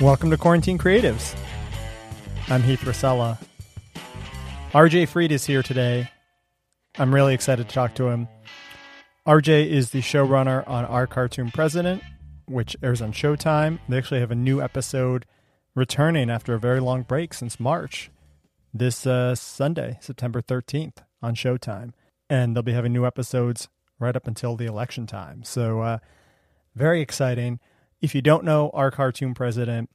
Welcome to Quarantine Creatives. I'm Heath Rosella. RJ Fried is here today. I'm really excited to talk to him. RJ is the showrunner on Our Cartoon President, which airs on Showtime. They actually have a new episode returning after a very long break since March this uh, Sunday, September 13th on Showtime. And they'll be having new episodes right up until the election time. So, uh, very exciting. If you don't know Our Cartoon President,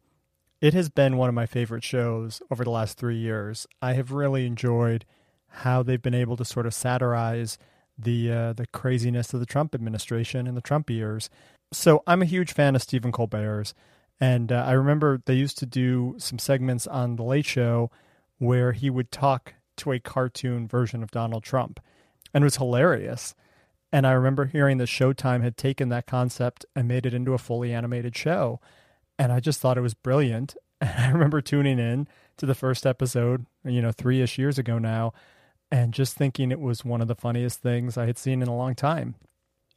it has been one of my favorite shows over the last three years. I have really enjoyed how they've been able to sort of satirize the uh, the craziness of the Trump administration and the Trump years. So I'm a huge fan of Stephen Colbert's, and uh, I remember they used to do some segments on the Late Show where he would talk to a cartoon version of Donald Trump, and it was hilarious. And I remember hearing that Showtime had taken that concept and made it into a fully animated show. And I just thought it was brilliant. And I remember tuning in to the first episode, you know, three ish years ago now, and just thinking it was one of the funniest things I had seen in a long time.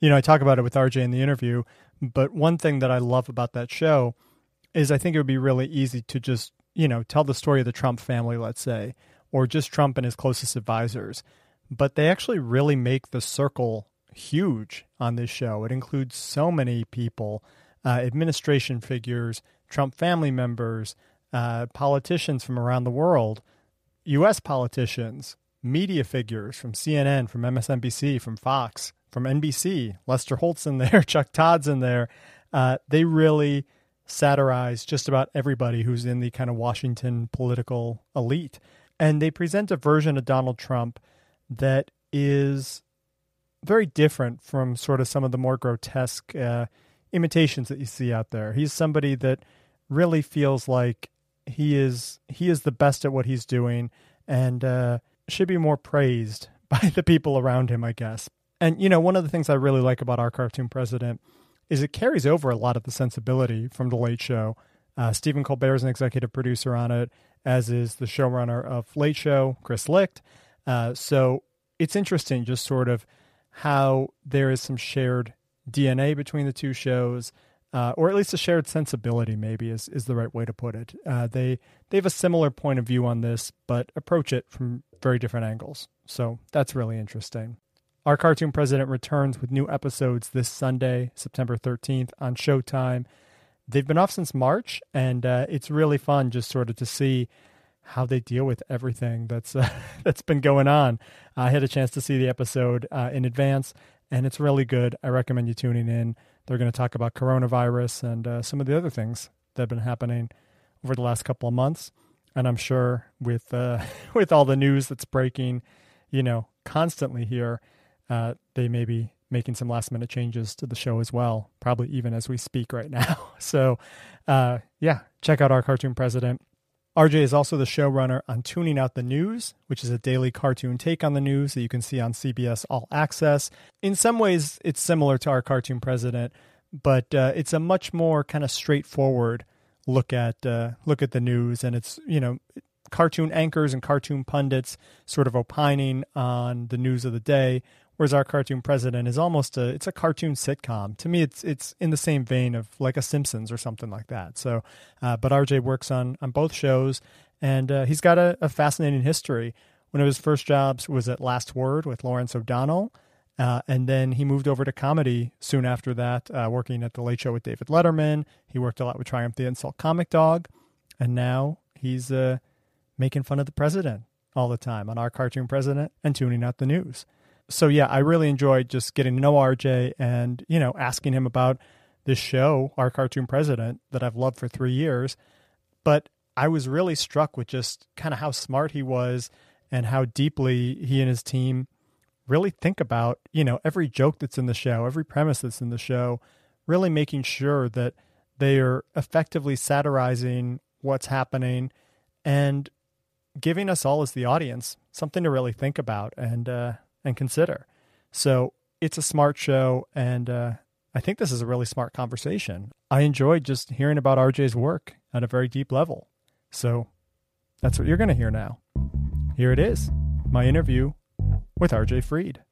You know, I talk about it with RJ in the interview, but one thing that I love about that show is I think it would be really easy to just, you know, tell the story of the Trump family, let's say, or just Trump and his closest advisors. But they actually really make the circle huge on this show. It includes so many people, uh, administration figures, Trump family members, uh, politicians from around the world, U.S. politicians, media figures from CNN, from MSNBC, from Fox, from NBC. Lester Holt's in there, Chuck Todd's in there. Uh, they really satirize just about everybody who's in the kind of Washington political elite. And they present a version of Donald Trump that is very different from sort of some of the more grotesque uh, imitations that you see out there. He's somebody that really feels like he is he is the best at what he's doing and uh, should be more praised by the people around him, I guess. And you know, one of the things I really like about our cartoon president is it carries over a lot of the sensibility from the Late Show. Uh, Stephen Colbert is an executive producer on it, as is the showrunner of Late Show, Chris Licht. Uh, so it's interesting, just sort of how there is some shared DNA between the two shows, uh, or at least a shared sensibility. Maybe is is the right way to put it. Uh, they they have a similar point of view on this, but approach it from very different angles. So that's really interesting. Our cartoon president returns with new episodes this Sunday, September 13th on Showtime. They've been off since March, and uh, it's really fun just sort of to see how they deal with everything that's uh, that's been going on. I had a chance to see the episode uh, in advance, and it's really good. I recommend you tuning in. They're going to talk about coronavirus and uh, some of the other things that have been happening over the last couple of months. And I'm sure with uh, with all the news that's breaking, you know, constantly here, uh, they may be making some last minute changes to the show as well, probably even as we speak right now. So, uh, yeah, check out our cartoon president RJ is also the showrunner on Tuning Out the News, which is a daily cartoon take on the news that you can see on CBS All Access. In some ways, it's similar to our cartoon president, but uh, it's a much more kind of straightforward look at uh, look at the news, and it's you know cartoon anchors and cartoon pundits sort of opining on the news of the day Whereas our cartoon president is almost a it's a cartoon sitcom. To me, it's it's in the same vein of like a Simpsons or something like that. So, uh, but RJ works on on both shows, and uh, he's got a, a, fascinating history. One of his first jobs was at Last Word with Lawrence O'Donnell, uh, and then he moved over to comedy soon after that, uh, working at the Late Show with David Letterman. He worked a lot with Triumph the Insult Comic Dog, and now he's uh, making fun of the president all the time on our cartoon president and tuning out the news so yeah, I really enjoyed just getting to know RJ and you know asking him about this show, our cartoon president, that I've loved for three years. But I was really struck with just kind of how smart he was and how deeply he and his team really think about you know every joke that's in the show, every premise that's in the show, really making sure that they are effectively satirizing what's happening and giving us all as the audience something to really think about and uh, and consider. So it's a smart show, and uh, I think this is a really smart conversation. I enjoyed just hearing about RJ's work at a very deep level. So that's what you're going to hear now. Here it is my interview with RJ Fried.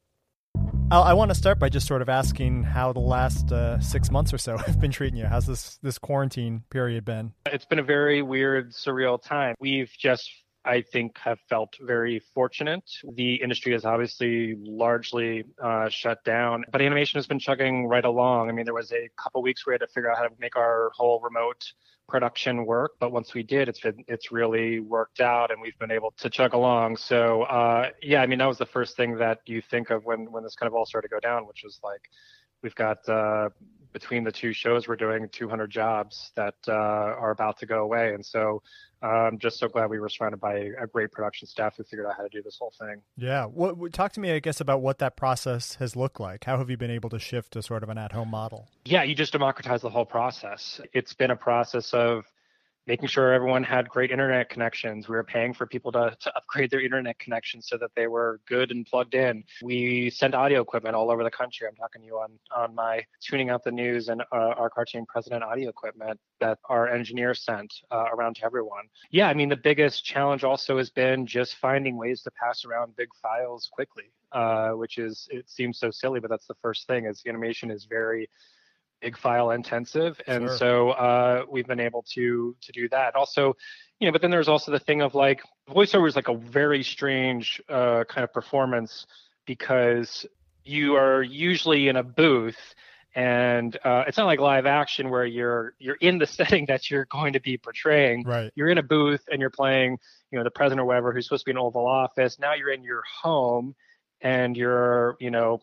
I, want to start by just sort of asking how the last uh, six months or so have been treating you. How's this this quarantine period been? It's been a very weird, surreal time. We've just I think, have felt very fortunate. The industry is obviously largely uh, shut down, but animation has been chugging right along. I mean, there was a couple weeks we had to figure out how to make our whole remote production work. But once we did, it's been it's really worked out, and we've been able to chug along. So uh, yeah, I mean that was the first thing that you think of when when this kind of all started to go down, which was like we've got uh, between the two shows we're doing 200 jobs that uh, are about to go away, and so I'm just so glad we were surrounded by a great production staff who figured out how to do this whole thing. Yeah. What, talk to me, I guess, about what that process has looked like. How have you been able to shift to sort of an at home model? Yeah, you just democratize the whole process. It's been a process of making sure everyone had great internet connections. We were paying for people to, to upgrade their internet connections so that they were good and plugged in. We sent audio equipment all over the country. I'm talking to you on, on my tuning out the news and uh, our cartoon president audio equipment that our engineers sent uh, around to everyone. Yeah, I mean, the biggest challenge also has been just finding ways to pass around big files quickly, uh, which is, it seems so silly, but that's the first thing is animation is very big file intensive. And sure. so uh, we've been able to to do that. Also you know but then there's also the thing of like voiceover is like a very strange uh, kind of performance because you are usually in a booth and uh, it's not like live action where you're you're in the setting that you're going to be portraying. Right. You're in a booth and you're playing you know the president or whatever who's supposed to be in oval office. Now you're in your home and you're you know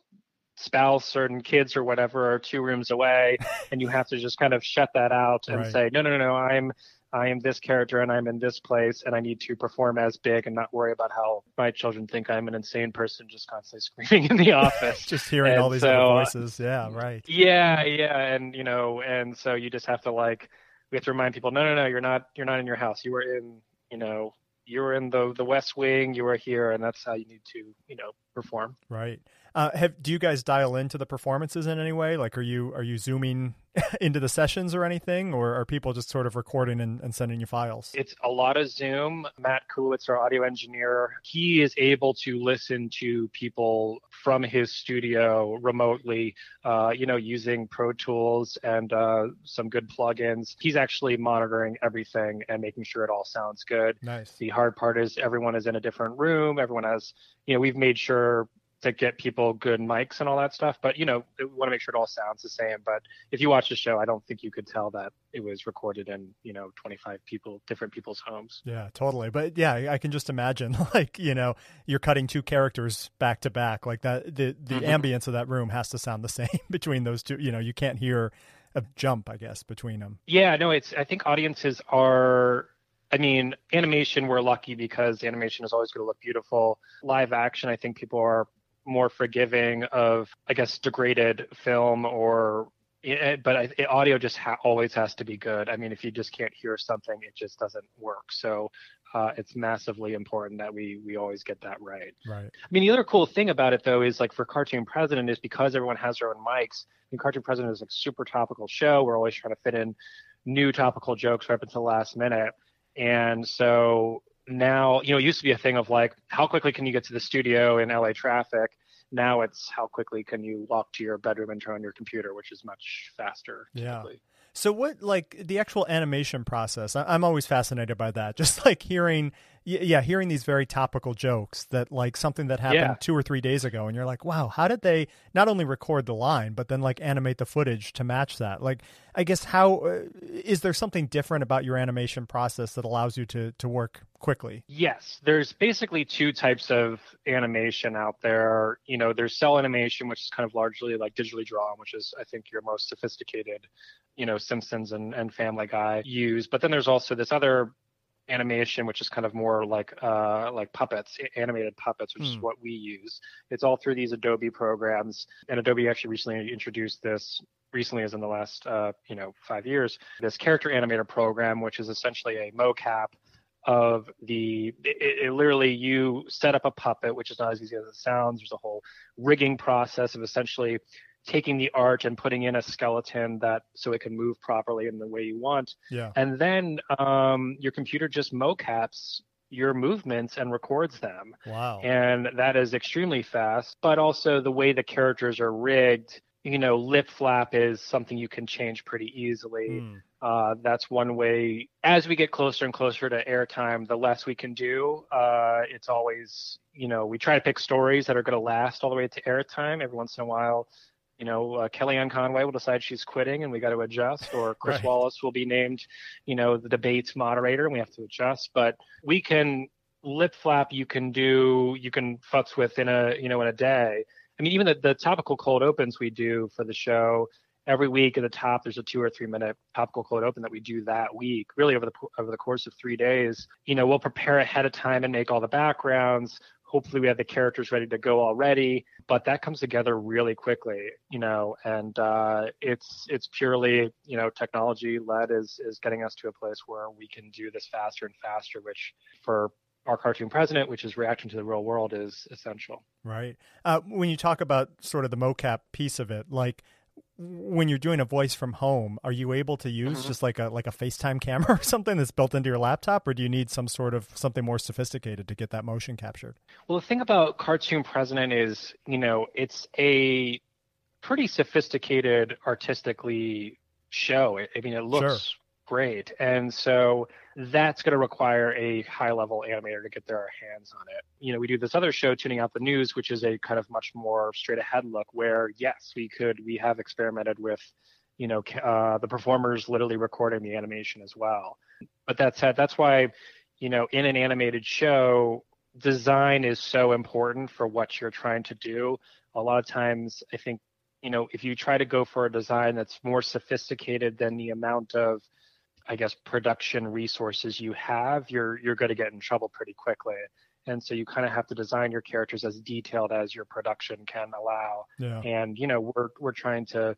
spouse or kids or whatever are two rooms away and you have to just kind of shut that out and right. say no no no no i'm i am this character and i'm in this place and i need to perform as big and not worry about how my children think i'm an insane person just constantly screaming in the office. Just hearing and all these so, other voices. Yeah right. Yeah yeah and you know and so you just have to like we have to remind people no no no you're not you're not in your house. You were in you know you were in the the west wing you were here and that's how you need to you know perform right uh, have do you guys dial into the performances in any way? Like, are you are you zooming into the sessions or anything, or are people just sort of recording and, and, sending you files? It's a lot of Zoom. Matt Kulowitz, our audio engineer, he is able to listen to people from his studio remotely. Uh, you know, using Pro Tools and uh, some good plugins. He's actually monitoring everything and making sure it all sounds good. Nice. The hard part is everyone is in a different room. Everyone has, you know, we've made sure to get people good mics and all that stuff. But you know, we want to make sure it all sounds the same. But if you watch the show, I don't think you could tell that it was recorded in you know 25 people, different people's homes. Yeah, totally. But yeah, I can just imagine like you know you're cutting two characters back to back like that. The the mm-hmm. ambience of that room has to sound the same between those two. You know, you can't hear a jump, I guess, between them. Yeah, no, it's. I think audiences are I mean, animation, we're lucky because animation is always going to look beautiful. Live action, I think people are more forgiving of, I guess, degraded film or but it, audio just ha- always has to be good. I mean, if you just can't hear something, it just doesn't work. So uh, it's massively important that we we always get that right. Right. I mean, the other cool thing about it though is like for Cartoon President is because everyone has their own mics. I mean, Cartoon President is a super topical show. We're always trying to fit in new topical jokes right up until the last minute, and so now, you know, it used to be a thing of like, how quickly can you get to the studio in LA traffic? Now it's how quickly can you walk to your bedroom and turn on your computer, which is much faster. Typically. Yeah. So what like the actual animation process? I'm always fascinated by that. Just like hearing, yeah, hearing these very topical jokes that like something that happened yeah. two or three days ago, and you're like, wow, how did they not only record the line but then like animate the footage to match that? Like, I guess how uh, is there something different about your animation process that allows you to to work quickly? Yes, there's basically two types of animation out there. You know, there's cel animation, which is kind of largely like digitally drawn, which is I think your most sophisticated you know Simpsons and, and Family Guy use. But then there's also this other animation which is kind of more like uh, like puppets animated puppets which mm. is hmm. what we use it's all through these adobe programs and adobe actually recently introduced this recently as in the last uh, you know five years this character animator program which is essentially a mocap of the it, it, literally you set up a puppet which is not as easy as it sounds there's a whole rigging process of essentially taking the art and putting in a skeleton that so it can move properly in the way you want. Yeah. And then um, your computer just mocaps your movements and records them. Wow. And that is extremely fast, but also the way the characters are rigged, you know, lip flap is something you can change pretty easily. Mm. Uh, that's one way. As we get closer and closer to airtime, the less we can do. Uh, it's always, you know, we try to pick stories that are going to last all the way to airtime. Every once in a while, you know, uh, Kellyanne Conway will decide she's quitting and we got to adjust, or Chris Right. Wallace will be named, you know, the debates moderator and we have to adjust. But we can lip flap, you can do, you can futz with in a, you know, in a day. I mean, even the, the topical cold opens we do for the show every week at the top, there's a two or three minute topical cold open that we do that week, really over the over the course of three days. You know, we'll prepare ahead of time and make all the backgrounds. Hopefully, we have the characters ready to go already, but that comes together really quickly. You know, and uh, it's it's purely you know technology led is is getting us to a place where we can do this faster and faster, which for our cartoon president, which is reacting to the real world, is essential. Right. Uh, when you talk about sort of the mocap piece of it, like when you're doing a voice from home, are you able to use Mhm. just like a like a FaceTime camera or something that's built into your laptop, or do you need some sort of something more sophisticated to get that motion captured? Well, the thing about Cartoon President is, you know, it's a pretty sophisticated artistically show. I I mean, it looks great. And so that's going to require a high level animator to get their hands on it. You know, we do this other show, Tuning Out the News, which is a kind of much more straight ahead look where, yes, we could, we have experimented with, you know, uh, the performers literally recording the animation as well. But that said, that's why, you know, in an animated show, design is so important for what you're trying to do. A lot of times, I think, you know, if you try to go for a design that's more sophisticated than the amount of, I guess, production resources you have, you're you're going to get in trouble pretty quickly. And so you kind of have to design your characters as detailed as your production can allow Yeah. and you know we're we're trying to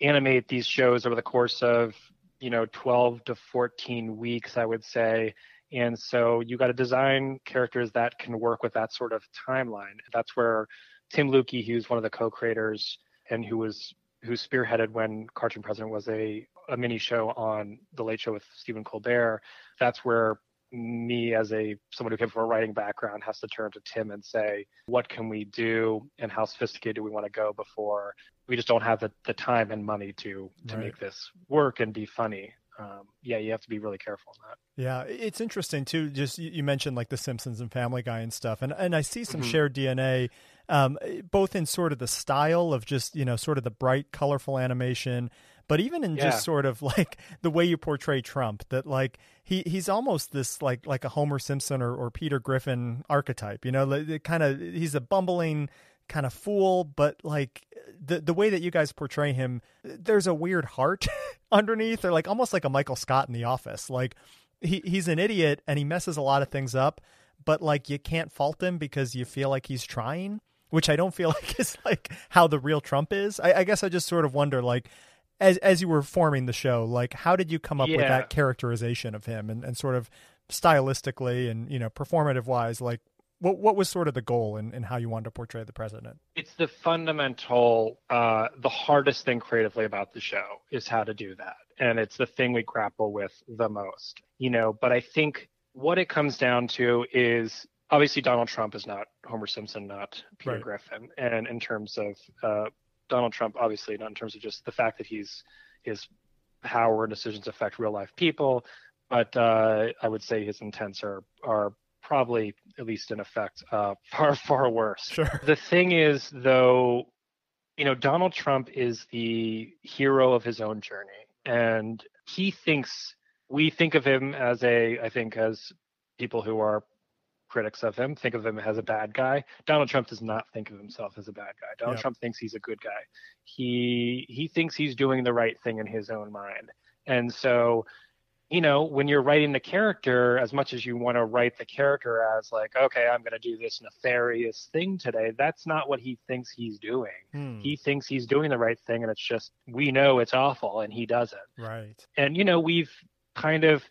animate these shows over the course of you know 12 to 14 weeks i would say and so you got to design characters that can work with that sort of timeline that's where tim Luecke, who's one of the co-creators and who was who spearheaded when cartoon president was a a mini show on the late show with stephen colbert that's where me as a someone who came from a writing background has to turn to tim and say what can we do and how sophisticated do we want to go before we just don't have the, the time and money to to Right. make this work and be funny um, yeah you have to be really careful on that Yeah, it's interesting too. Just you mentioned like The Simpsons and Family Guy and stuff, and and I see some Mhm. shared DNA, um, both in sort of the style of just you know sort of the bright, colorful animation, but even in Yeah. just sort of like the way you portray Trump. That like he he's almost this like like a Homer Simpson or, or Peter Griffin archetype. You know, like, kind of he's a bumbling kind of fool, but like the the way that you guys portray him, there's a weird heart underneath, or like almost like a Michael Scott in The Office. Like he he's an idiot and he messes a lot of things up, but like you can't fault him because you feel like he's trying, which I don't feel like is like how the real Trump is. I, I guess I just sort of wonder like. As as you were forming the show, like how did you come up with that characterization of him and, and sort of stylistically and you know performative wise, like what what was sort of the goal and, and how you wanted to portray the president? it's the fundamental uh, the hardest thing creatively about the show is how to do that and it's the thing we grapple with the most you know but i think what it comes down to is obviously donald trump is not homer simpson not peter Right. griffin and in terms of uh, donald trump obviously not in terms of just the fact that he's his power and decisions affect real life people but uh, i would say his intents are are probably at least in effect uh, far far worse Sure. the thing is, though, you know, Donald Trump is the hero of his own journey. And he thinks, we think of him as a, I think, as people who are critics of him think of him as a bad guy. Donald Trump does not think of himself as a bad guy. Donald Yep. Trump thinks he's a good guy. He he thinks he's doing the right thing in his own mind. And so you know, when you're writing the character, as much as you want to write the character as like, okay, I'm going to do this nefarious thing today, that's not what he thinks he's doing. Hmm, He thinks he's doing the right thing, and it's just we know it's awful, and he doesn't. right. And you know, we've kind of,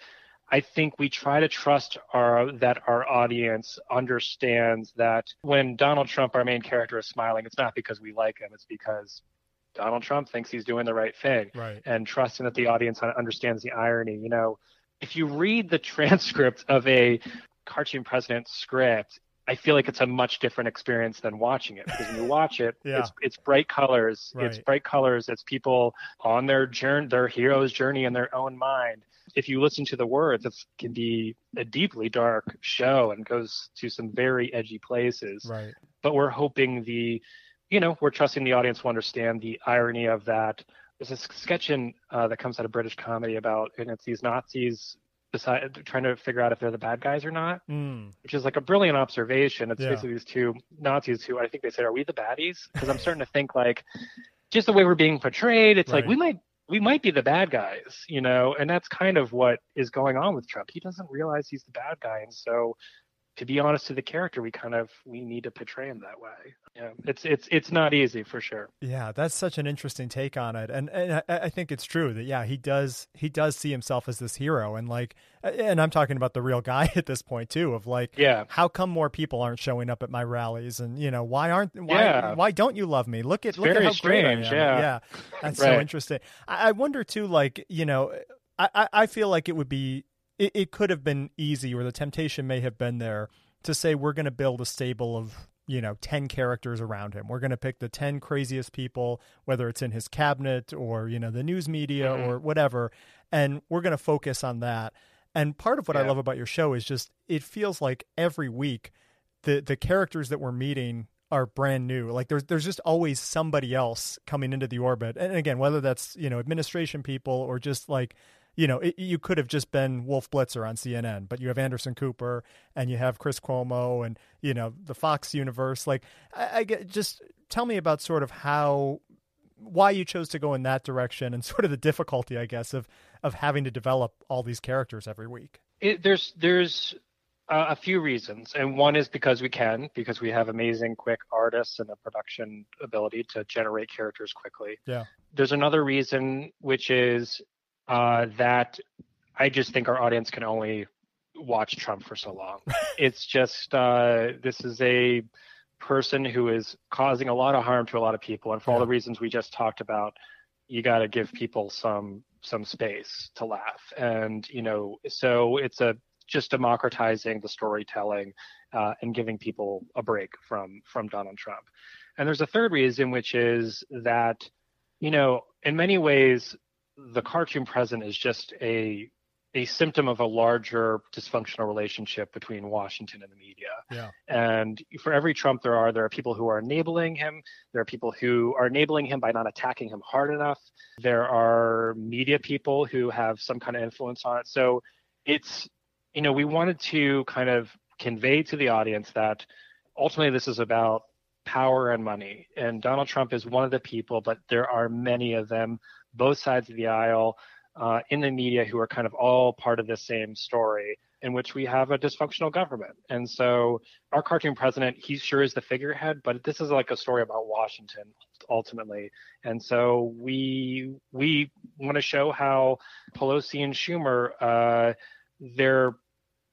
I think we try to trust our that our audience understands that when Donald Trump, our main character, is smiling, it's not because we like him, it's because Donald Trump thinks he's doing the right thing Right. and trusting that the audience understands the irony. You know, if you read the transcript of a cartoon president script, I feel like it's a much different experience than watching it because when you watch it, yeah. it's it's bright colors, right. it's bright colors, it's people on their journey, their hero's journey in their own mind. If you listen to the words, it can be a deeply dark show and goes to some very edgy places. Right. But we're hoping the, you know, we're trusting the audience will understand the irony of that. There's a sketch in uh, that comes out of British comedy about, and it's these Nazis decide, trying to figure out if they're the bad guys or not, mm. which is like a brilliant observation. It's yeah. basically these two Nazis who I think they said, "Are we the baddies?" Because I'm starting to think like, just the way we're being portrayed, it's right. like we might we might be the bad guys, you know, and that's kind of what is going on with Trump. He doesn't realize he's the bad guy, and so to be honest to the character, we kind of we need to portray him that way. Yeah, it's it's it's not easy for sure. Yeah, that's such an interesting take on it, and and I, I think it's true that yeah he does he does see himself as this hero, and like, and I'm talking about the real guy at this point too, of like, yeah, how come more people aren't showing up at my rallies, and you know why aren't why yeah. why don't you love me? Look at it's look at how strange. great I am. Yeah, yeah, that's right. so interesting. I, I wonder too, like you know, I I feel like it would be it, it could have been easy, or the temptation may have been there to say we're going to build a stable of you know 10 characters around him we're going to pick the 10 craziest people whether it's in his cabinet or you know the news media mm-hmm. or whatever and we're going to focus on that and part of what yeah. i love about your show is just it feels like every week the the characters that we're meeting are brand new like there's there's just always somebody else coming into the orbit and again whether that's you know administration people or just like you know, it, you could have just been Wolf Blitzer on CNN, but you have Anderson Cooper and you have Chris Cuomo and you know the Fox universe. Like, I, I get just tell me about sort of how why you chose to go in that direction and sort of the difficulty, I guess, of of having to develop all these characters every week. It, there's there's uh, a few reasons, and one is because we can, because we have amazing, quick artists and a production ability to generate characters quickly. Yeah. There's another reason, which is uh, that I just think our audience can only watch Trump for so long. it's just uh, this is a person who is causing a lot of harm to a lot of people, and for all the reasons we just talked about, you got to give people some some space to laugh, and you know, so it's a just democratizing the storytelling uh, and giving people a break from from Donald Trump. And there's a third reason, which is that you know, in many ways, the cartoon present is just a a symptom of a larger dysfunctional relationship between Washington and the media. Yeah. And for every Trump there are, there are people who are enabling him. There are people who are enabling him by not attacking him hard enough. There are media people who have some kind of influence on it. So it's, you know, we wanted to kind of convey to the audience that ultimately this is about power and money. And Donald Trump is one of the people, but there are many of them, both sides of the aisle, uh, in the media who are kind of all part of the same story in which we have a dysfunctional government. And so our cartoon president, he sure is the figurehead, but this is like a story about Washington ultimately. And so we we want to show how Pelosi and Schumer uh, they're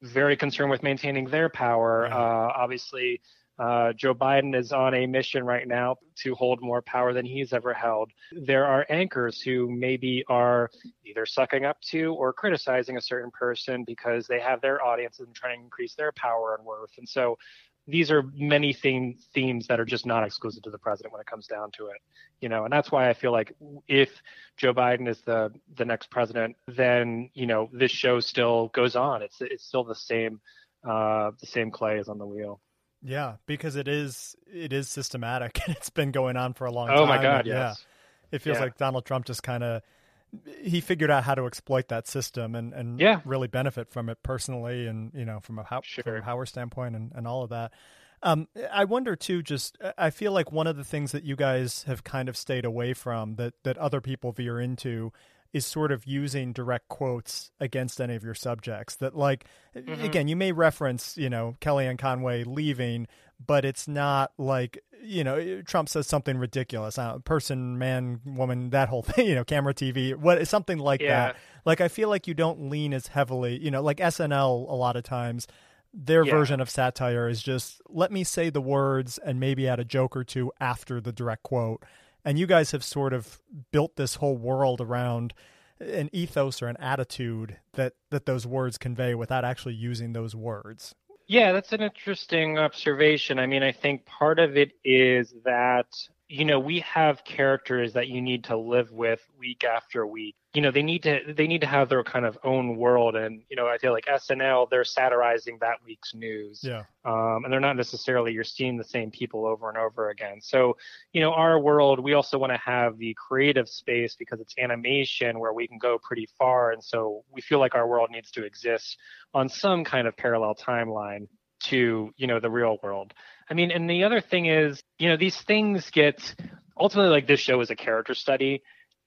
very concerned with maintaining their power. Uh, obviously, uh, Joe Biden is on a mission right now to hold more power than he's ever held. There are anchors who maybe are either sucking up to or criticizing a certain person because they have their audience and trying to increase their power and worth. And so these are many theme, themes that are just not exclusive to the president when it comes down to it. You know, and that's why I feel like if Joe Biden is the the next president, then you know this show still goes on. It's it's still the same uh, the same clay is on the wheel. Yeah, because it is it is systematic and it's been going on for a long oh time. Oh my God, yes. Yeah, it feels Yeah. like Donald Trump just kind of he figured out how to exploit that system and and Yeah. really benefit from it personally and you know from a how, Sure. from a Howard standpoint and, and all of that. Um, I wonder too. Just I feel like one of the things that you guys have kind of stayed away from that that other people veer into is sort of using direct quotes against any of your subjects. That like Mhm. again, you may reference you know Kellyanne Conway leaving, but it's not like you know Trump says something ridiculous. Uh, person, man, woman, that whole thing. You know, camera, TV, what something like Yeah. that. Like I feel like you don't lean as heavily. You know, like SNL a lot of times. Their Yeah. version of satire is just let me say the words and maybe add a joke or two after the direct quote. And you guys have sort of built this whole world around an ethos or an attitude that that those words convey without actually using those words. Yeah, that's an interesting observation. I mean, I think part of it is that you know we have characters that you need to live with week after week. You know they need to they need to have their kind of own world. And you know i feel like snl they're satirizing that week's news. Yeah. Um, and they're not necessarily you're seeing the same people over and over again. So you know our world we also want to have the creative space because it's animation where we can go pretty far. And so we feel like our world needs to exist on some kind of parallel timeline to you know the real world. I mean, and the other thing is, you know, these things get ultimately like this show is a character study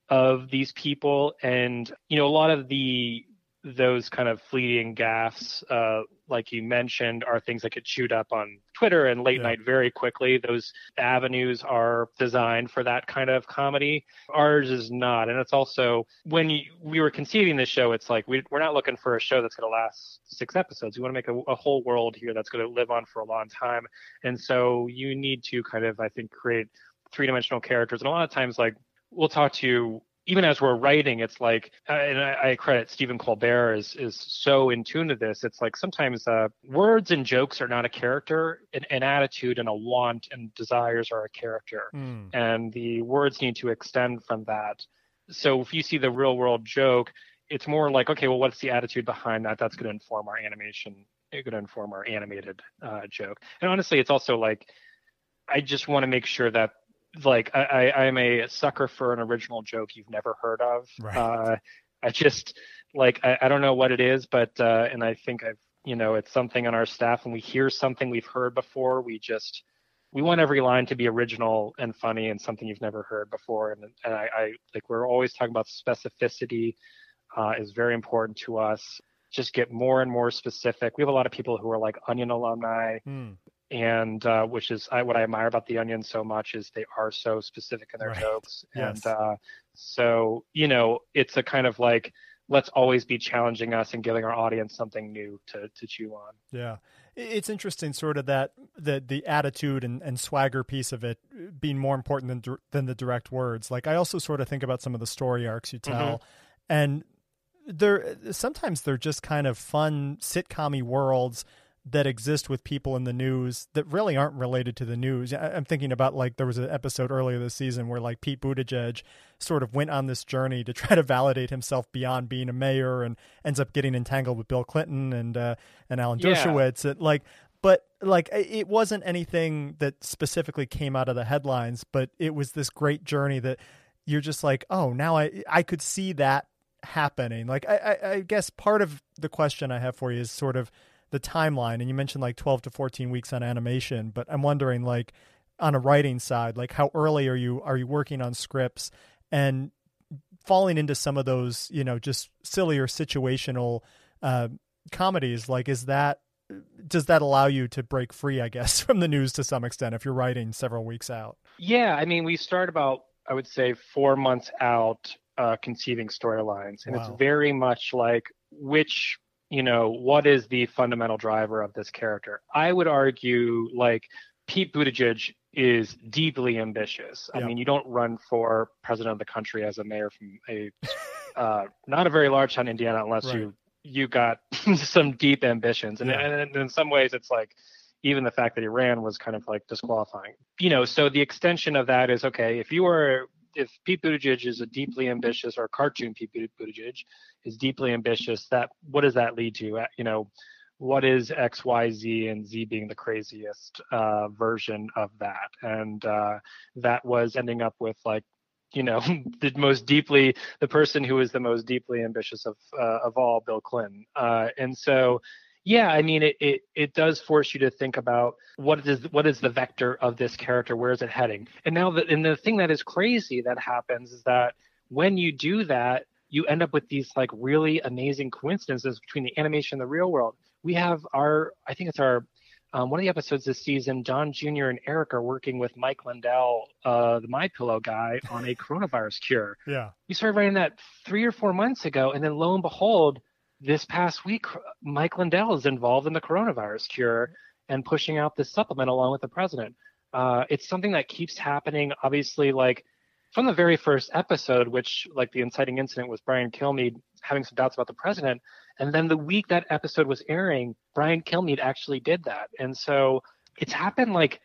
of these people, and you know, a lot of the those kind of fleeting gaffes, uh, like you mentioned, are things that get chewed up on Twitter and late yeah. night very quickly. Those avenues are designed for that kind of comedy. Ours is not, and it's also when you, we were conceiving this show, it's like we, we're not looking for a show that's going to last six episodes. We want to make a, a whole world here that's going to live on for a long time, and so you need to kind of, I think, create three dimensional characters. And a lot of times, like we'll talk to even as we're writing, it's like, uh, and I, I, credit Stephen Colbert is is so in tune to this. It's like sometimes uh, words and jokes are not a character, an, an, attitude and a want and desires are a character, mm. and the words need to extend from that. So if you see the real world joke, it's more like, okay, well, what's the attitude behind that? That's going to inform our animation. It's going to inform our animated uh, joke. And honestly, it's also like, I just want to make sure that like I, I am a sucker for an original joke you've never heard of. Right. Uh, I just like I, I don't know what it is, but uh, and I think I've you know it's something on our staff when we hear something we've heard before, we just we want every line to be original and funny and something you've never heard before. And, and I, I like we're always talking about specificity uh, is very important to us. Just get more and more specific. We have a lot of people who are like Onion alumni. Mm and uh, which is I, what I admire about the Onion so much is they are so specific in their right. jokes, yes. and uh, so you know it's a kind of like let's always be challenging us and giving our audience something new to to chew on. Yeah, it's interesting, sort of that the the attitude and, and swagger piece of it being more important than than the direct words. Like I also sort of think about some of the story arcs you tell, mm-hmm. and they're sometimes they're just kind of fun sitcommy worlds that exist with people in the news that really aren't related to the news. I'm thinking about like there was an episode earlier this season where like Pete Buttigieg sort of went on this journey to try to validate himself beyond being a mayor and ends up getting entangled with Bill Clinton and uh, and Alan Dershowitz. Yeah. like, but like it wasn't anything that specifically came out of the headlines, but it was this great journey that you're just like, oh, now I I could see that happening. Like I, I, I guess part of the question I have for you is sort of the timeline and you mentioned like 12 to 14 weeks on animation but i'm wondering like on a writing side like how early are you are you working on scripts and falling into some of those you know just sillier situational uh, comedies like is that does that allow you to break free i guess from the news to some extent if you're writing several weeks out yeah i mean we start about i would say four months out uh, conceiving storylines and wow. it's very much like which you know, what is the fundamental driver of this character? I would argue like Pete Buttigieg is deeply ambitious. I mean, you don't run for president of the country as a mayor from a uh, not a very large town, Indiana, unless right. you you got some deep ambitions. And, yeah. and in some ways, it's like even the fact that he ran was kind of like disqualifying. You know, so the extension of that is okay. If you were if Pete Buttigieg is a deeply ambitious or cartoon Pete Buttigieg is deeply ambitious, that what does that lead to? Uh, you know, what is X, Y, Z, and Z being the craziest uh, version of that? And uh, that was ending up with like, you know, the most deeply the person who is the most deeply ambitious of uh, of all, Bill Clinton. Uh, and so yeah, I mean, it, it it does force you to think about what is what is the vector of this character, where is it heading? And now, the, and the thing that is crazy that happens is that when you do that, you end up with these like really amazing coincidences between the animation and the real world. We have our, I think it's our um, one of the episodes this season, Don Jr. and Eric are working with Mike Lindell, uh, the My Pillow guy, on a coronavirus cure. Yeah, we started writing that three or four months ago, and then lo and behold, this past week, Mike Lindell is involved in the coronavirus cure and pushing out this supplement along with the president. Uh, it's something that keeps happening. Obviously, like from the very first episode, which like the inciting incident was Brian Kilmeade having some doubts about the president, And then the week that episode was airing, Brian Kilmeade actually did that. And so it's happened like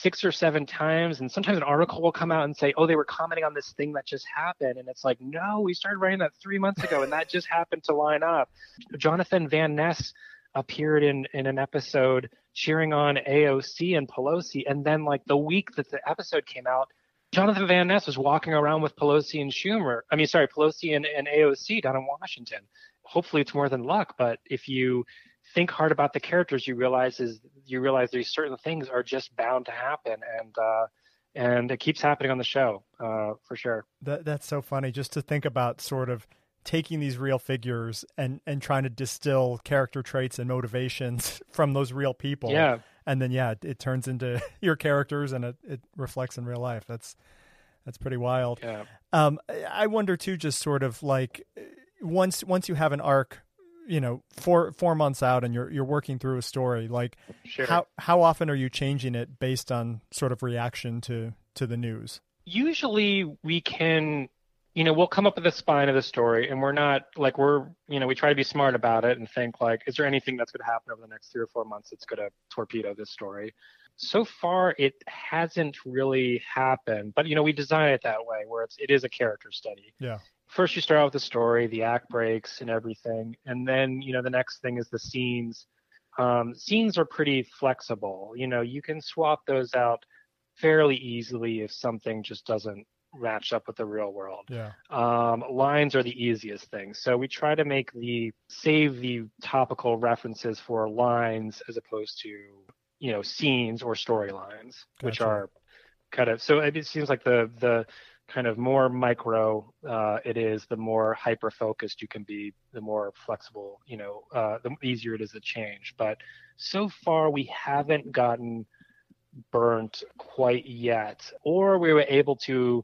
six or seven times and sometimes an article will come out and say oh they were commenting on this thing that just happened and it's like no we started writing that three months ago and that just happened to line up. Jonathan van ness appeared in in an episode cheering on aoc and pelosi and then like the week that the episode came out jonathan van ness was walking around with pelosi and schumer i mean sorry pelosi and, and aoc down in washington. Hopefully it's more than luck but if you think hard about the characters, you realize is you realize these certain things are just bound to happen, and uh, and it keeps happening on the show uh, for sure. That that's so funny just to think about sort of taking these real figures and and trying to distill character traits and motivations from those real people. Yeah. And then yeah, it, it turns into your characters and it, it reflects in real life. That's that's pretty wild. Yeah. Um, I wonder too, just sort of like once once you have an arc you know four four months out and you're you're working through a story like sure. how how often are you changing it based on sort of reaction to to the news? Usually we can you know we'll come up with the spine of the story and we're not like we're you know we try to be smart about it and think like is there anything that's going to happen over the next three or four months that's going to torpedo this story? So far it hasn't really happened but you know we design it that way where it's it is a character study. Yeah first you start out with the story, the act breaks and everything, and then you know the next thing is the scenes. Um, scenes are pretty flexible. You know, you can swap those out fairly easily if something just doesn't match up with the real world. Yeah. Um, lines are the easiest thing. So we try to make the save the topical references for lines as opposed to you know scenes or storylines, gotcha. which are kind of so it seems like the the kind of more micro uh, it is, the more hyper focused you can be, the more flexible, you know, uh, the easier it is to change. But so far, we haven't gotten burnt quite yet, or we were able to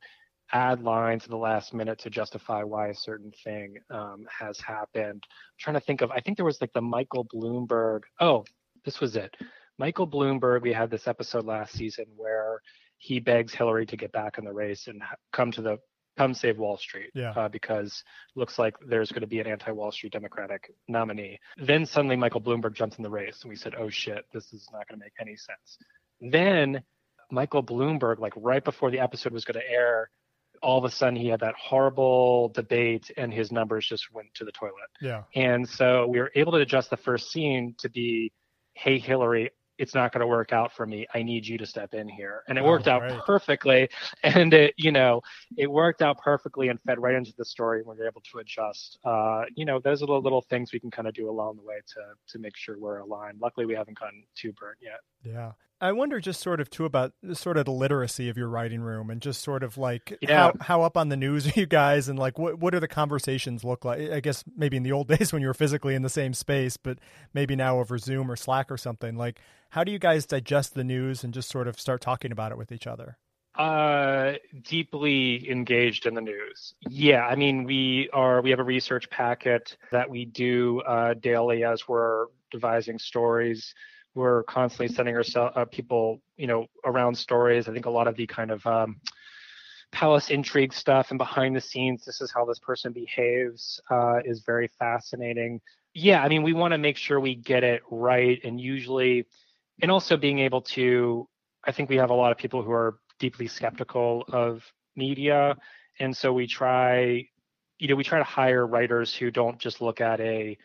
add lines in the last minute to justify why a certain thing um, has happened. I'm trying to think of, I think there was like the Michael Bloomberg. Oh, this was it. Michael Bloomberg, we had this episode last season where he begs Hillary to get back in the race and come to the come save Wall Street yeah. uh, because looks like there's going to be an anti-Wall Street Democratic nominee. Then suddenly Michael Bloomberg jumps in the race, and we said, "Oh shit, this is not going to make any sense." Then Michael Bloomberg, like right before the episode was going to air, all of a sudden he had that horrible debate, and his numbers just went to the toilet. Yeah. And so we were able to adjust the first scene to be, "Hey Hillary, it's not going to work out for me. I need you to step in here. And it worked oh, out right. perfectly. And it, you know, it worked out perfectly and fed right into the story. And we are able to adjust. Uh, you know, those are the little things we can kind of do along the way to to make sure we're aligned. Luckily, we haven't gotten too burnt yet. Yeah. I wonder just sort of too about sort of the literacy of your writing room and just sort of like yeah. how, how up on the news are you guys and like what what do the conversations look like? I guess maybe in the old days when you were physically in the same space, but maybe now over Zoom or Slack or something. Like how do you guys digest the news and just sort of start talking about it with each other? Uh, deeply engaged in the news. Yeah, I mean we are we have a research packet that we do uh, daily as we're devising stories we're constantly sending ourselves uh, people, you know, around stories. I think a lot of the kind of um, palace intrigue stuff and behind the scenes, this is how this person behaves, uh, is very fascinating. Yeah, I mean, we want to make sure we get it right, and usually, and also being able to. I think we have a lot of people who are deeply skeptical of media, and so we try, you know, we try to hire writers who don't just look at a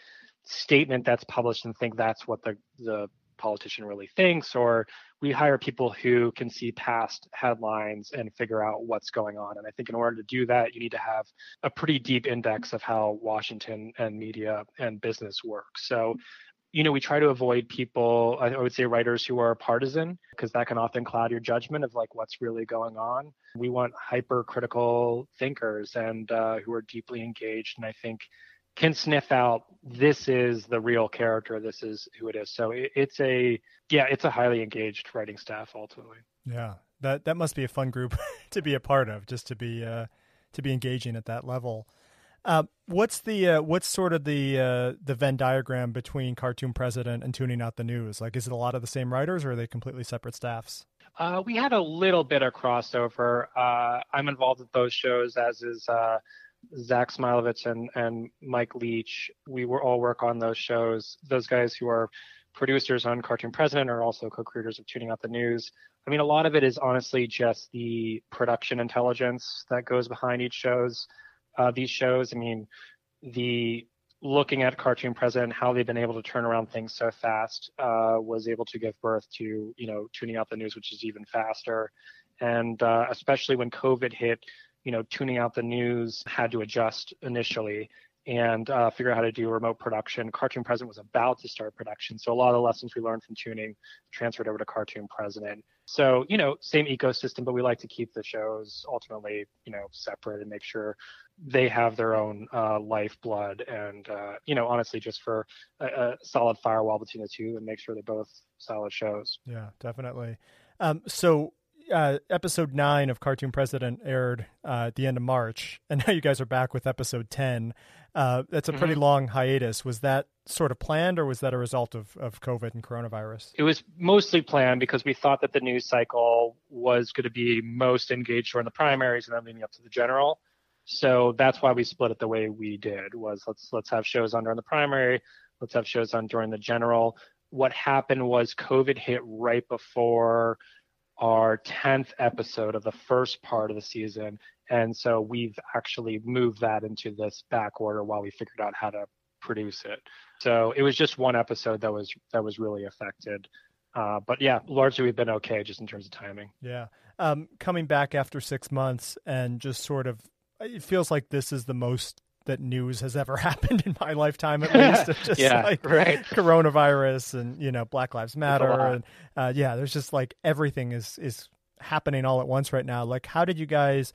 statement that's published and think that's what the the politician really thinks, or we hire people who can see past headlines and figure out what's going on. And I think in order to do that, you need to have a pretty deep index of how Washington and media and business work. So you know, we try to avoid people, I would say writers who are partisan, because that can often cloud your judgment of like what's really going on. We want hypercritical thinkers and uh, who are deeply engaged. And I think can sniff out this is the real character this is who it is so it, it's a yeah it's a highly engaged writing staff ultimately yeah that that must be a fun group to be a part of just to be uh to be engaging at that level uh, what's the uh, what's sort of the uh, the Venn diagram between Cartoon President and Tuning Out the News? Like, is it a lot of the same writers, or are they completely separate staffs? Uh, we had a little bit of crossover. Uh, I'm involved with those shows, as is uh, Zach Smilovitz and, and Mike Leach, we were all work on those shows. Those guys who are producers on Cartoon President are also co-creators of Tuning Out the News. I mean, a lot of it is honestly just the production intelligence that goes behind each shows. Uh, these shows, I mean, the looking at Cartoon President, how they've been able to turn around things so fast, uh, was able to give birth to, you know, Tuning Out the News, which is even faster. And uh, especially when COVID hit, you know, tooning out the news had to adjust initially and uh, figure out how to do remote production. Cartoon President was about to start production, so a lot of the lessons we learned from tooning transferred over to Cartoon President. So you know, same ecosystem, but we like to keep the shows ultimately, you know, separate and make sure they have their own uh, lifeblood and uh, you know, honestly, just for a, a, solid firewall between the two and make sure they're both solid shows. Yeah, definitely. Um, so uh, episode nine of Cartoon President aired uh, at the end of March, and now you guys are back with episode ten. Uh, that's a pretty mm-hmm. long hiatus. Was that sort of planned, or was that a result of, of COVID and coronavirus? It was mostly planned because we thought that the news cycle was going to be most engaged during the primaries and then leading up to the general. So that's why we split it the way we did. Was let's let's have shows on during the primary, let's have shows on during the general. What happened was COVID hit right before our 10th episode of the first part of the season. And so we've actually moved that into this back order while we figured out how to produce it. So it was just one episode that was that was really affected. Uh, but yeah, largely we've been okay just in terms of timing. Yeah. Um, coming back after six months and just sort of, it feels like this is the most that news has ever happened in my lifetime, at least. just yeah, like right. Coronavirus and you know Black Lives Matter and uh, yeah, there's just like everything is is happening all at once right now. Like, how did you guys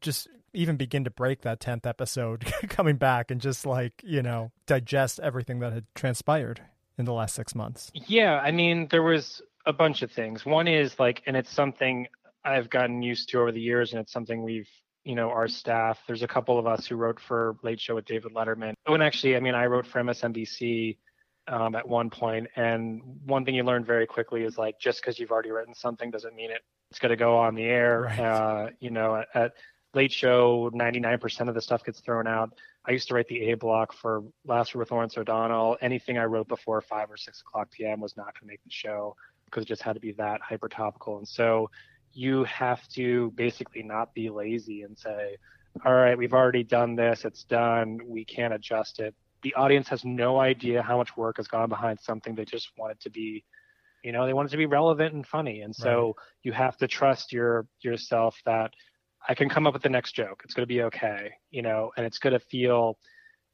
just even begin to break that tenth episode coming back and just like you know digest everything that had transpired in the last six months? Yeah, I mean, there was a bunch of things. One is like, and it's something I've gotten used to over the years, and it's something we've you know our staff. There's a couple of us who wrote for late show with david letterman. Oh and actually i mean i wrote for msnbc um, at one point and one thing you learn very quickly is like just because you've already written something doesn't mean it, it's going to go on the air. Right. uh, you know at, at late show 99% of the stuff gets thrown out. I used to write the a block for Last Word with lawrence o'donnell. Anything i wrote before 5 or 6 o'clock pm was not going to make the show because it just had to be that hyper topical and so you have to basically not be lazy and say, all right, we've already done this, it's done, we can't adjust it. The audience has no idea how much work has gone behind something. They just want it to be, you know, they want it to be relevant and funny. And so right. you have to trust your yourself that I can come up with the next joke. It's going to be okay, you know, and it's going to feel.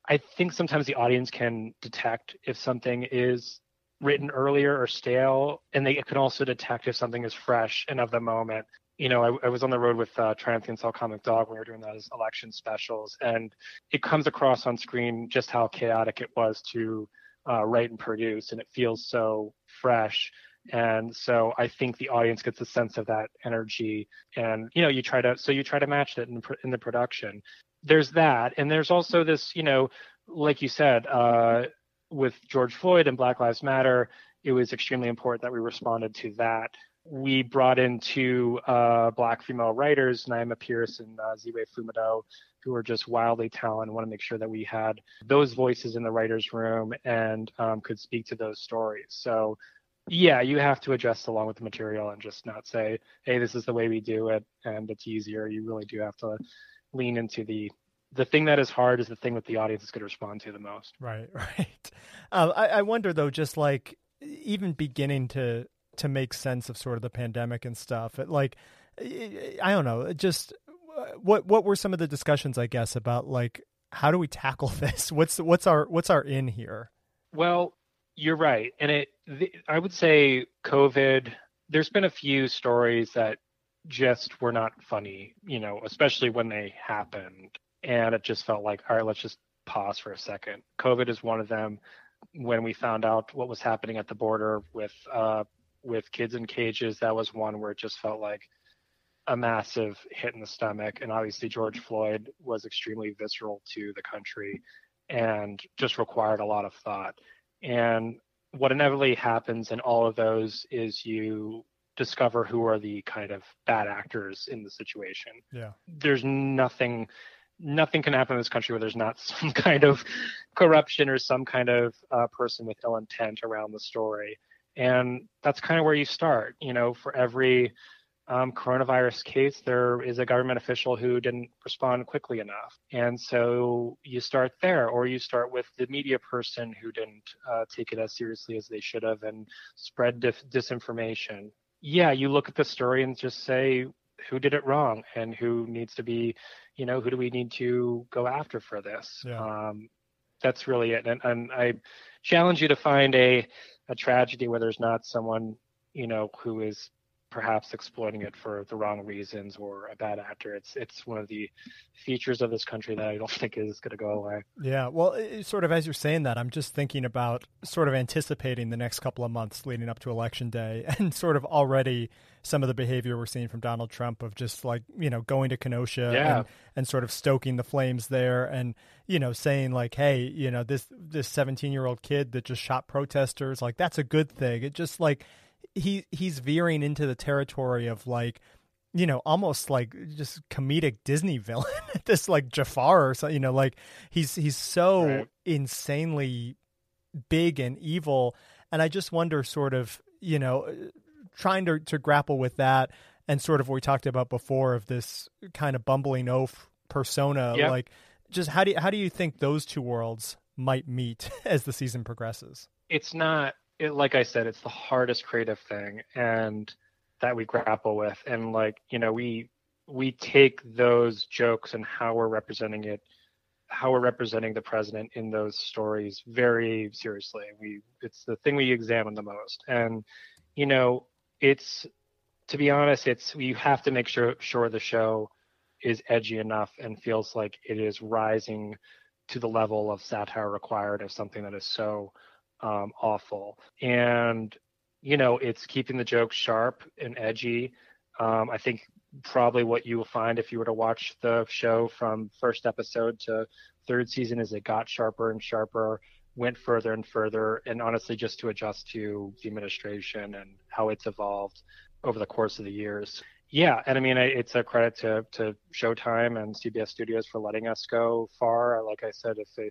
I think sometimes the audience can detect if something is written earlier or stale, and they can also detect if something is fresh and of the moment. You know, I, I was on the road with uh, Triumph Insult Comic Dog when we were doing those election specials, and it comes across on screen just how chaotic it was to uh, write and produce, and it feels so fresh. And so I think the audience gets a sense of that energy, and you know, you try to so you try to match it in, in the production. There's that, and there's also this, you know, like you said, uh, with George Floyd and Black Lives Matter, it was extremely important that we responded to that. We brought in two uh, black female writers, Naima Pierce and uh, Ziwe Fumudoh, who are just wildly talented. Want to make sure that we had those voices in the writers' room and um, could speak to those stories. So, yeah, you have to adjust along with the material and just not say, hey, this is the way we do it and it's easier. You really do have to lean into the the thing that is hard is the thing that the audience is going to respond to the most. Right, right. Uh, I, I wonder though, just like even beginning to to make sense of sort of the pandemic and stuff. It, like, I don't know, just uh, what what were some of the discussions, I guess, about like how do we tackle this? What's what's our what's our in here? Well, you're right, and it the, I would say COVID. There's been a few stories that just were not funny, you know, especially when they happened and it just felt like all right let's just pause for a second. Covid is one of them. When we found out what was happening at the border with uh, with kids in cages that was one where it just felt like a massive hit in the stomach. And obviously george floyd was extremely visceral to the country and just required a lot of thought. And what inevitably happens in all of those is you discover who are the kind of bad actors in the situation. Yeah. There's nothing nothing can happen in this country where there's not some kind of corruption or some kind of uh, person with ill intent around the story. And that's kind of where you start. You know, for every um, coronavirus case, there is a government official who didn't respond quickly enough. And so you start there, or you start with the media person who didn't uh, take it as seriously as they should have and spread dif- disinformation. Yeah, you look at the story and just say, who did it wrong and who needs to be, you know, who do we need to go after for this? Yeah. Um, that's really it. And, and I challenge you to find a, a tragedy where there's not someone, you know, who is perhaps exploiting it for the wrong reasons or a bad actor. It's it's one of the features of this country that I don't think is going to go away. Yeah, well, sort of as you're saying that, I'm just thinking about sort of anticipating the next couple of months leading up to election day, and sort of already some of the behavior we're seeing from Donald Trump of just like you know going to Kenosha yeah. and, and sort of stoking the flames there, and you know saying like, hey, you know this this 17 year old kid that just shot protesters, like that's a good thing. It just like he he's veering into the territory of like you know almost like just comedic disney villain this like jafar or something you know like he's he's so right. insanely big and evil and i just wonder sort of you know trying to to grapple with that and sort of what we talked about before of this kind of bumbling oaf persona yep. like just how do you, how do you think those two worlds might meet as the season progresses it's not it, like I said, it's the hardest creative thing, and that we grapple with. And like you know, we we take those jokes and how we're representing it, how we're representing the president in those stories very seriously. We it's the thing we examine the most, and you know, it's to be honest, it's you have to make sure sure the show is edgy enough and feels like it is rising to the level of satire required of something that is so um, awful. And you know, it's keeping the jokes sharp and edgy. Um, I think probably what you will find if you were to watch the show from first episode to third season is it got sharper and sharper, went further and further, and honestly just to adjust to the administration and how it's evolved over the course of the years. Yeah, and I mean it's a credit to to Showtime and CBS Studios for letting us go far. Like I said, if they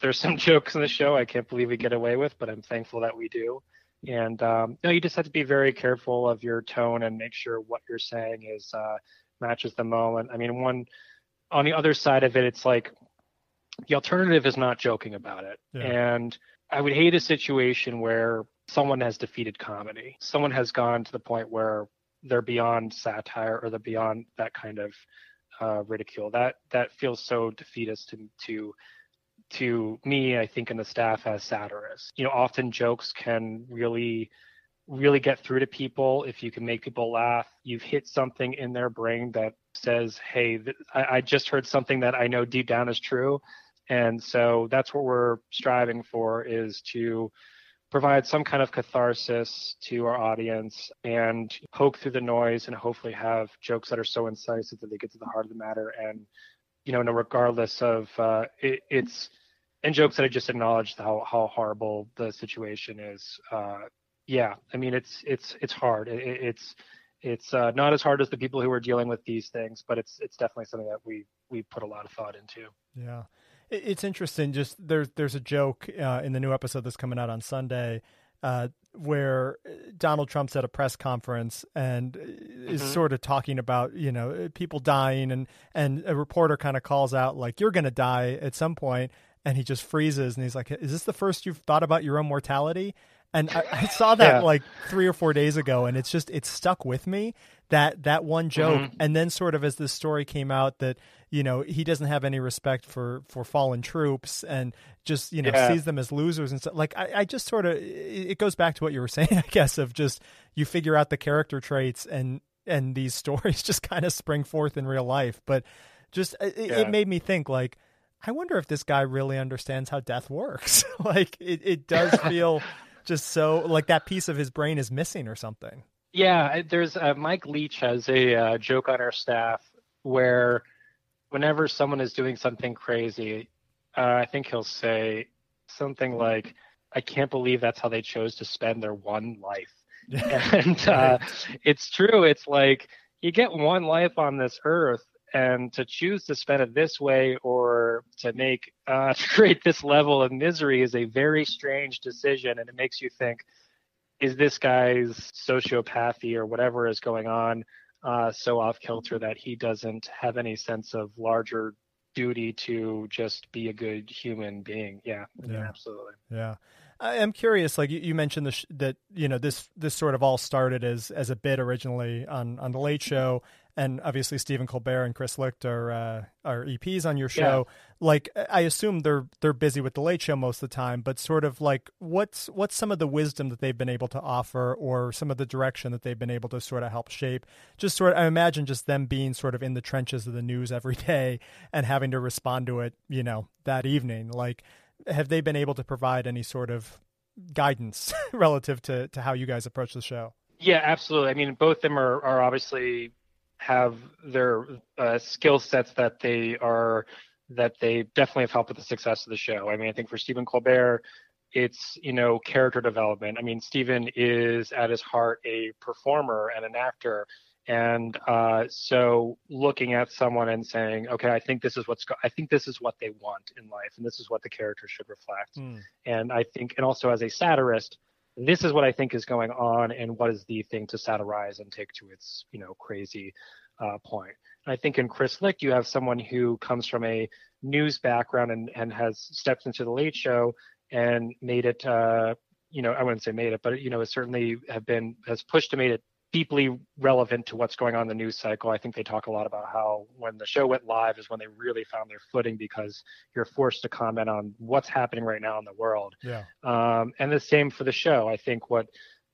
there's some jokes in the show I can't believe we get away with, but I'm thankful that we do. And um, no, you just have to be very careful of your tone and make sure what you're saying is uh, matches the moment. I mean, one on the other side of it, it's like the alternative is not joking about it. Yeah. And I would hate a situation where someone has defeated comedy. Someone has gone to the point where they're beyond satire or they're beyond that kind of uh, ridicule. That that feels so defeatist to to to me, I think, and the staff as satirists. You know, often jokes can really, really get through to people if you can make people laugh. You've hit something in their brain that says, "Hey, th- I-, I just heard something that I know deep down is true," and so that's what we're striving for: is to provide some kind of catharsis to our audience and poke through the noise and hopefully have jokes that are so incisive that they get to the heart of the matter and you know, regardless of uh, it, it's and jokes that I just acknowledged how how horrible the situation is. Uh, yeah, I mean it's it's it's hard. It, it's it's uh, not as hard as the people who are dealing with these things, but it's it's definitely something that we we put a lot of thought into. Yeah, it's interesting. Just there's there's a joke uh, in the new episode that's coming out on Sunday uh, where uh, Donald Trump's at a press conference and is mm-hmm. sort of talking about you know people dying and and a reporter kind of calls out like you're going to die at some point and he just freezes and he's like is this the first you've thought about your own mortality and I, I saw that yeah. like three or four days ago and it's just it stuck with me that that one joke mm-hmm. and then sort of as this story came out that you know he doesn't have any respect for for fallen troops and just you know yeah. sees them as losers and stuff like I, I just sort of it goes back to what you were saying i guess of just you figure out the character traits and and these stories just kind of spring forth in real life but just it, yeah. it made me think like i wonder if this guy really understands how death works like it, it does feel just so like that piece of his brain is missing or something yeah, there's uh, Mike Leach has a uh, joke on our staff where whenever someone is doing something crazy, uh, I think he'll say something like, "I can't believe that's how they chose to spend their one life." and uh, it's true. It's like you get one life on this earth, and to choose to spend it this way or to make uh, to create this level of misery is a very strange decision and it makes you think is this guy's sociopathy or whatever is going on uh, so off kilter that he doesn't have any sense of larger duty to just be a good human being yeah, yeah. absolutely yeah I am curious. Like you, you mentioned sh- that you know this this sort of all started as as a bit originally on on the Late Show, and obviously Stephen Colbert and Chris Licht are uh, are EPs on your show. Yeah. Like I assume they're they're busy with the Late Show most of the time, but sort of like what's what's some of the wisdom that they've been able to offer, or some of the direction that they've been able to sort of help shape. Just sort of, I imagine just them being sort of in the trenches of the news every day and having to respond to it, you know, that evening. Like, have they been able to provide any sort of guidance relative to to how you guys approach the show? Yeah, absolutely. I mean, both of them are are obviously have their uh, skill sets that they are that they definitely have helped with the success of the show. I mean, I think for Stephen Colbert, it's you know character development. I mean, Stephen is at his heart a performer and an actor, and uh, so looking at someone and saying, okay, I think this is what's go- I think this is what they want in life, and this is what the character should reflect. Mm. And I think, and also as a satirist, this is what I think is going on and what is the thing to satirize and take to its, you know, crazy uh, point. And I think in Chris Licht, you have someone who comes from a news background and, and has stepped into the late show and made it, uh, you know, I wouldn't say made it, but, you know, has certainly have been, has pushed to made it deeply relevant to what's going on in the news cycle. I think they talk a lot about how when the show went live is when they really found their footing because you're forced to comment on what's happening right now in the world. Yeah. Um, and the same for the show. I think what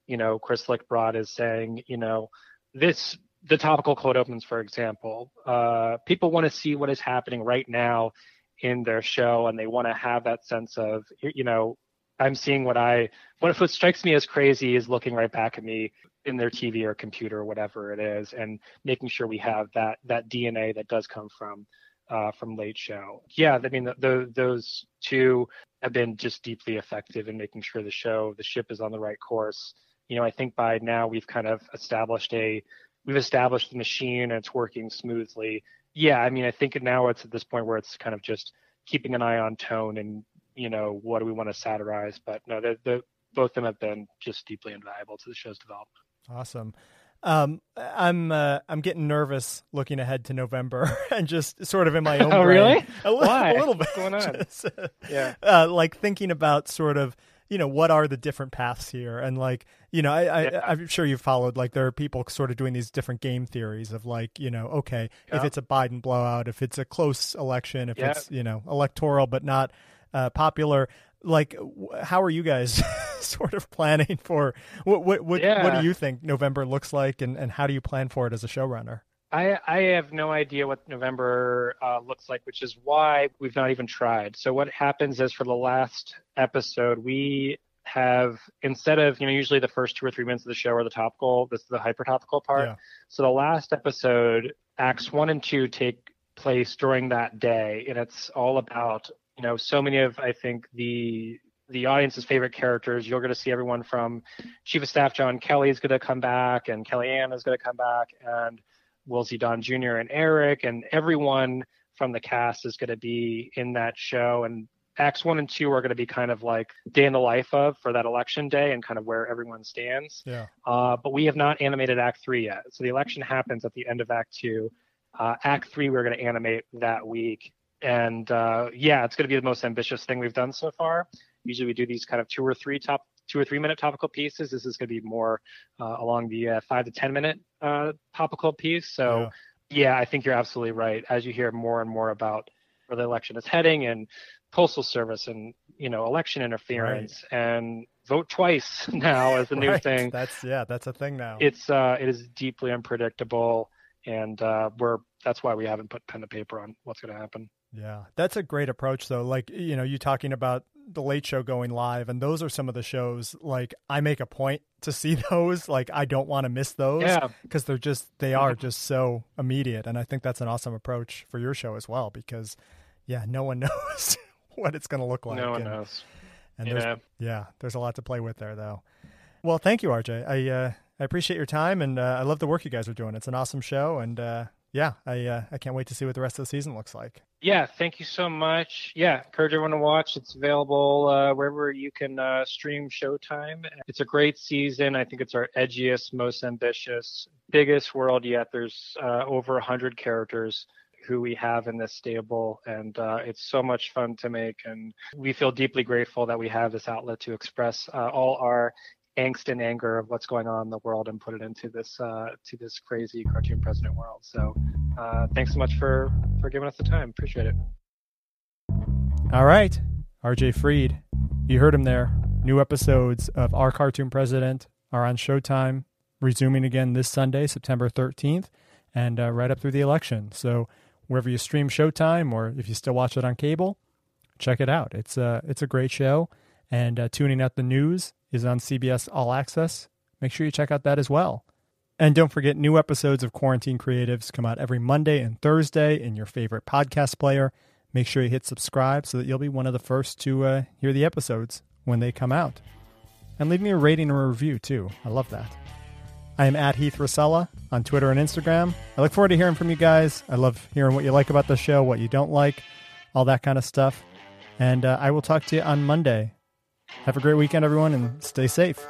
you know Chris brought is saying, you know, this the topical cold opens, for example. Uh, people want to see what is happening right now in their show, and they want to have that sense of, you know, I'm seeing what I what if what strikes me as crazy is looking right back at me in their TV or computer or whatever it is, and making sure we have that that DNA that does come from uh, from Late Show. Yeah, I mean the, the, those two have been just deeply effective in making sure the show the ship is on the right course. You know, I think by now we've kind of established a we've established the machine and it's working smoothly. Yeah, I mean I think now it's at this point where it's kind of just keeping an eye on tone and you know what do we want to satirize. But no, the, the both of them have been just deeply invaluable to the show's development. Awesome. Um, I'm uh, I'm getting nervous looking ahead to November and just sort of in my own. oh, really? A, Why? a little bit. What's going on? Just, uh, yeah. Uh, like thinking about sort of you know what are the different paths here and like you know I, I yeah. i'm sure you've followed like there are people sort of doing these different game theories of like you know okay yeah. if it's a biden blowout if it's a close election if yeah. it's you know electoral but not uh, popular like how are you guys sort of planning for what what what, yeah. what do you think November looks like and, and how do you plan for it as a showrunner? I, I have no idea what November uh, looks like, which is why we've not even tried. So what happens is for the last episode, we have instead of you know usually the first two or three minutes of the show are the topical, this is the hyper topical part. Yeah. So the last episode, acts one and two take place during that day, and it's all about you know, so many of I think the the audience's favorite characters. You're going to see everyone from Chief of Staff John Kelly is going to come back, and Kellyanne is going to come back, and we'll see Don Jr. and Eric, and everyone from the cast is going to be in that show. And acts one and two are going to be kind of like day in the life of for that election day and kind of where everyone stands. Yeah. Uh, but we have not animated Act three yet. So the election happens at the end of Act two. Uh, act three, we're going to animate that week and uh, yeah, it's going to be the most ambitious thing we've done so far. Usually we do these kind of two or three top two or three minute topical pieces. This is going to be more uh, along the uh, five to ten minute uh, topical piece. So yeah. yeah, I think you're absolutely right. As you hear more and more about where the election is heading and postal service and you know election interference right. and vote twice now as a new right. thing. That's yeah, that's a thing now. It's uh, it is deeply unpredictable, and uh, we're that's why we haven't put pen to paper on what's going to happen. Yeah, that's a great approach, though. Like, you know, you talking about the late show going live, and those are some of the shows, like, I make a point to see those. Like, I don't want to miss those because they're just, they are just so immediate. And I think that's an awesome approach for your show as well because, yeah, no one knows what it's going to look like. No one and, knows. And yeah. There's, yeah, there's a lot to play with there, though. Well, thank you, RJ. I, uh, I appreciate your time and uh, I love the work you guys are doing. It's an awesome show and uh, yeah, I uh, I can't wait to see what the rest of the season looks like. Yeah, thank you so much. Yeah, encourage everyone to watch. It's available uh, wherever you can uh, stream Showtime. It's a great season. I think it's our edgiest, most ambitious, biggest world yet. There's uh, over 100 characters who we have in this stable, and uh, it's so much fun to make. And we feel deeply grateful that we have this outlet to express uh, all our angst and anger of what's going on in the world and put it into this uh, to this crazy cartoon president world. So uh, thanks so much for for giving us the time. Appreciate it. All right, RJ Fried, you heard him there. New episodes of Our Cartoon President are on Showtime, resuming again this Sunday, September 13th, and uh, right up through the election. So wherever you stream Showtime, or if you still watch it on cable, check it out. It's a it's a great show. And uh, tooning out the news is on CBS All Access. Make sure you check out that as well. And don't forget, new episodes of Quarantine Creatives come out every Monday and Thursday in your favorite podcast player. Make sure you hit subscribe so that you'll be one of the first to uh, hear the episodes when they come out. And leave me a rating or a review too. I love that. I am at Heath Rosella on Twitter and Instagram. I look forward to hearing from you guys. I love hearing what you like about the show, what you don't like, all that kind of stuff. And uh, I will talk to you on Monday have a great weekend, everyone, and stay safe.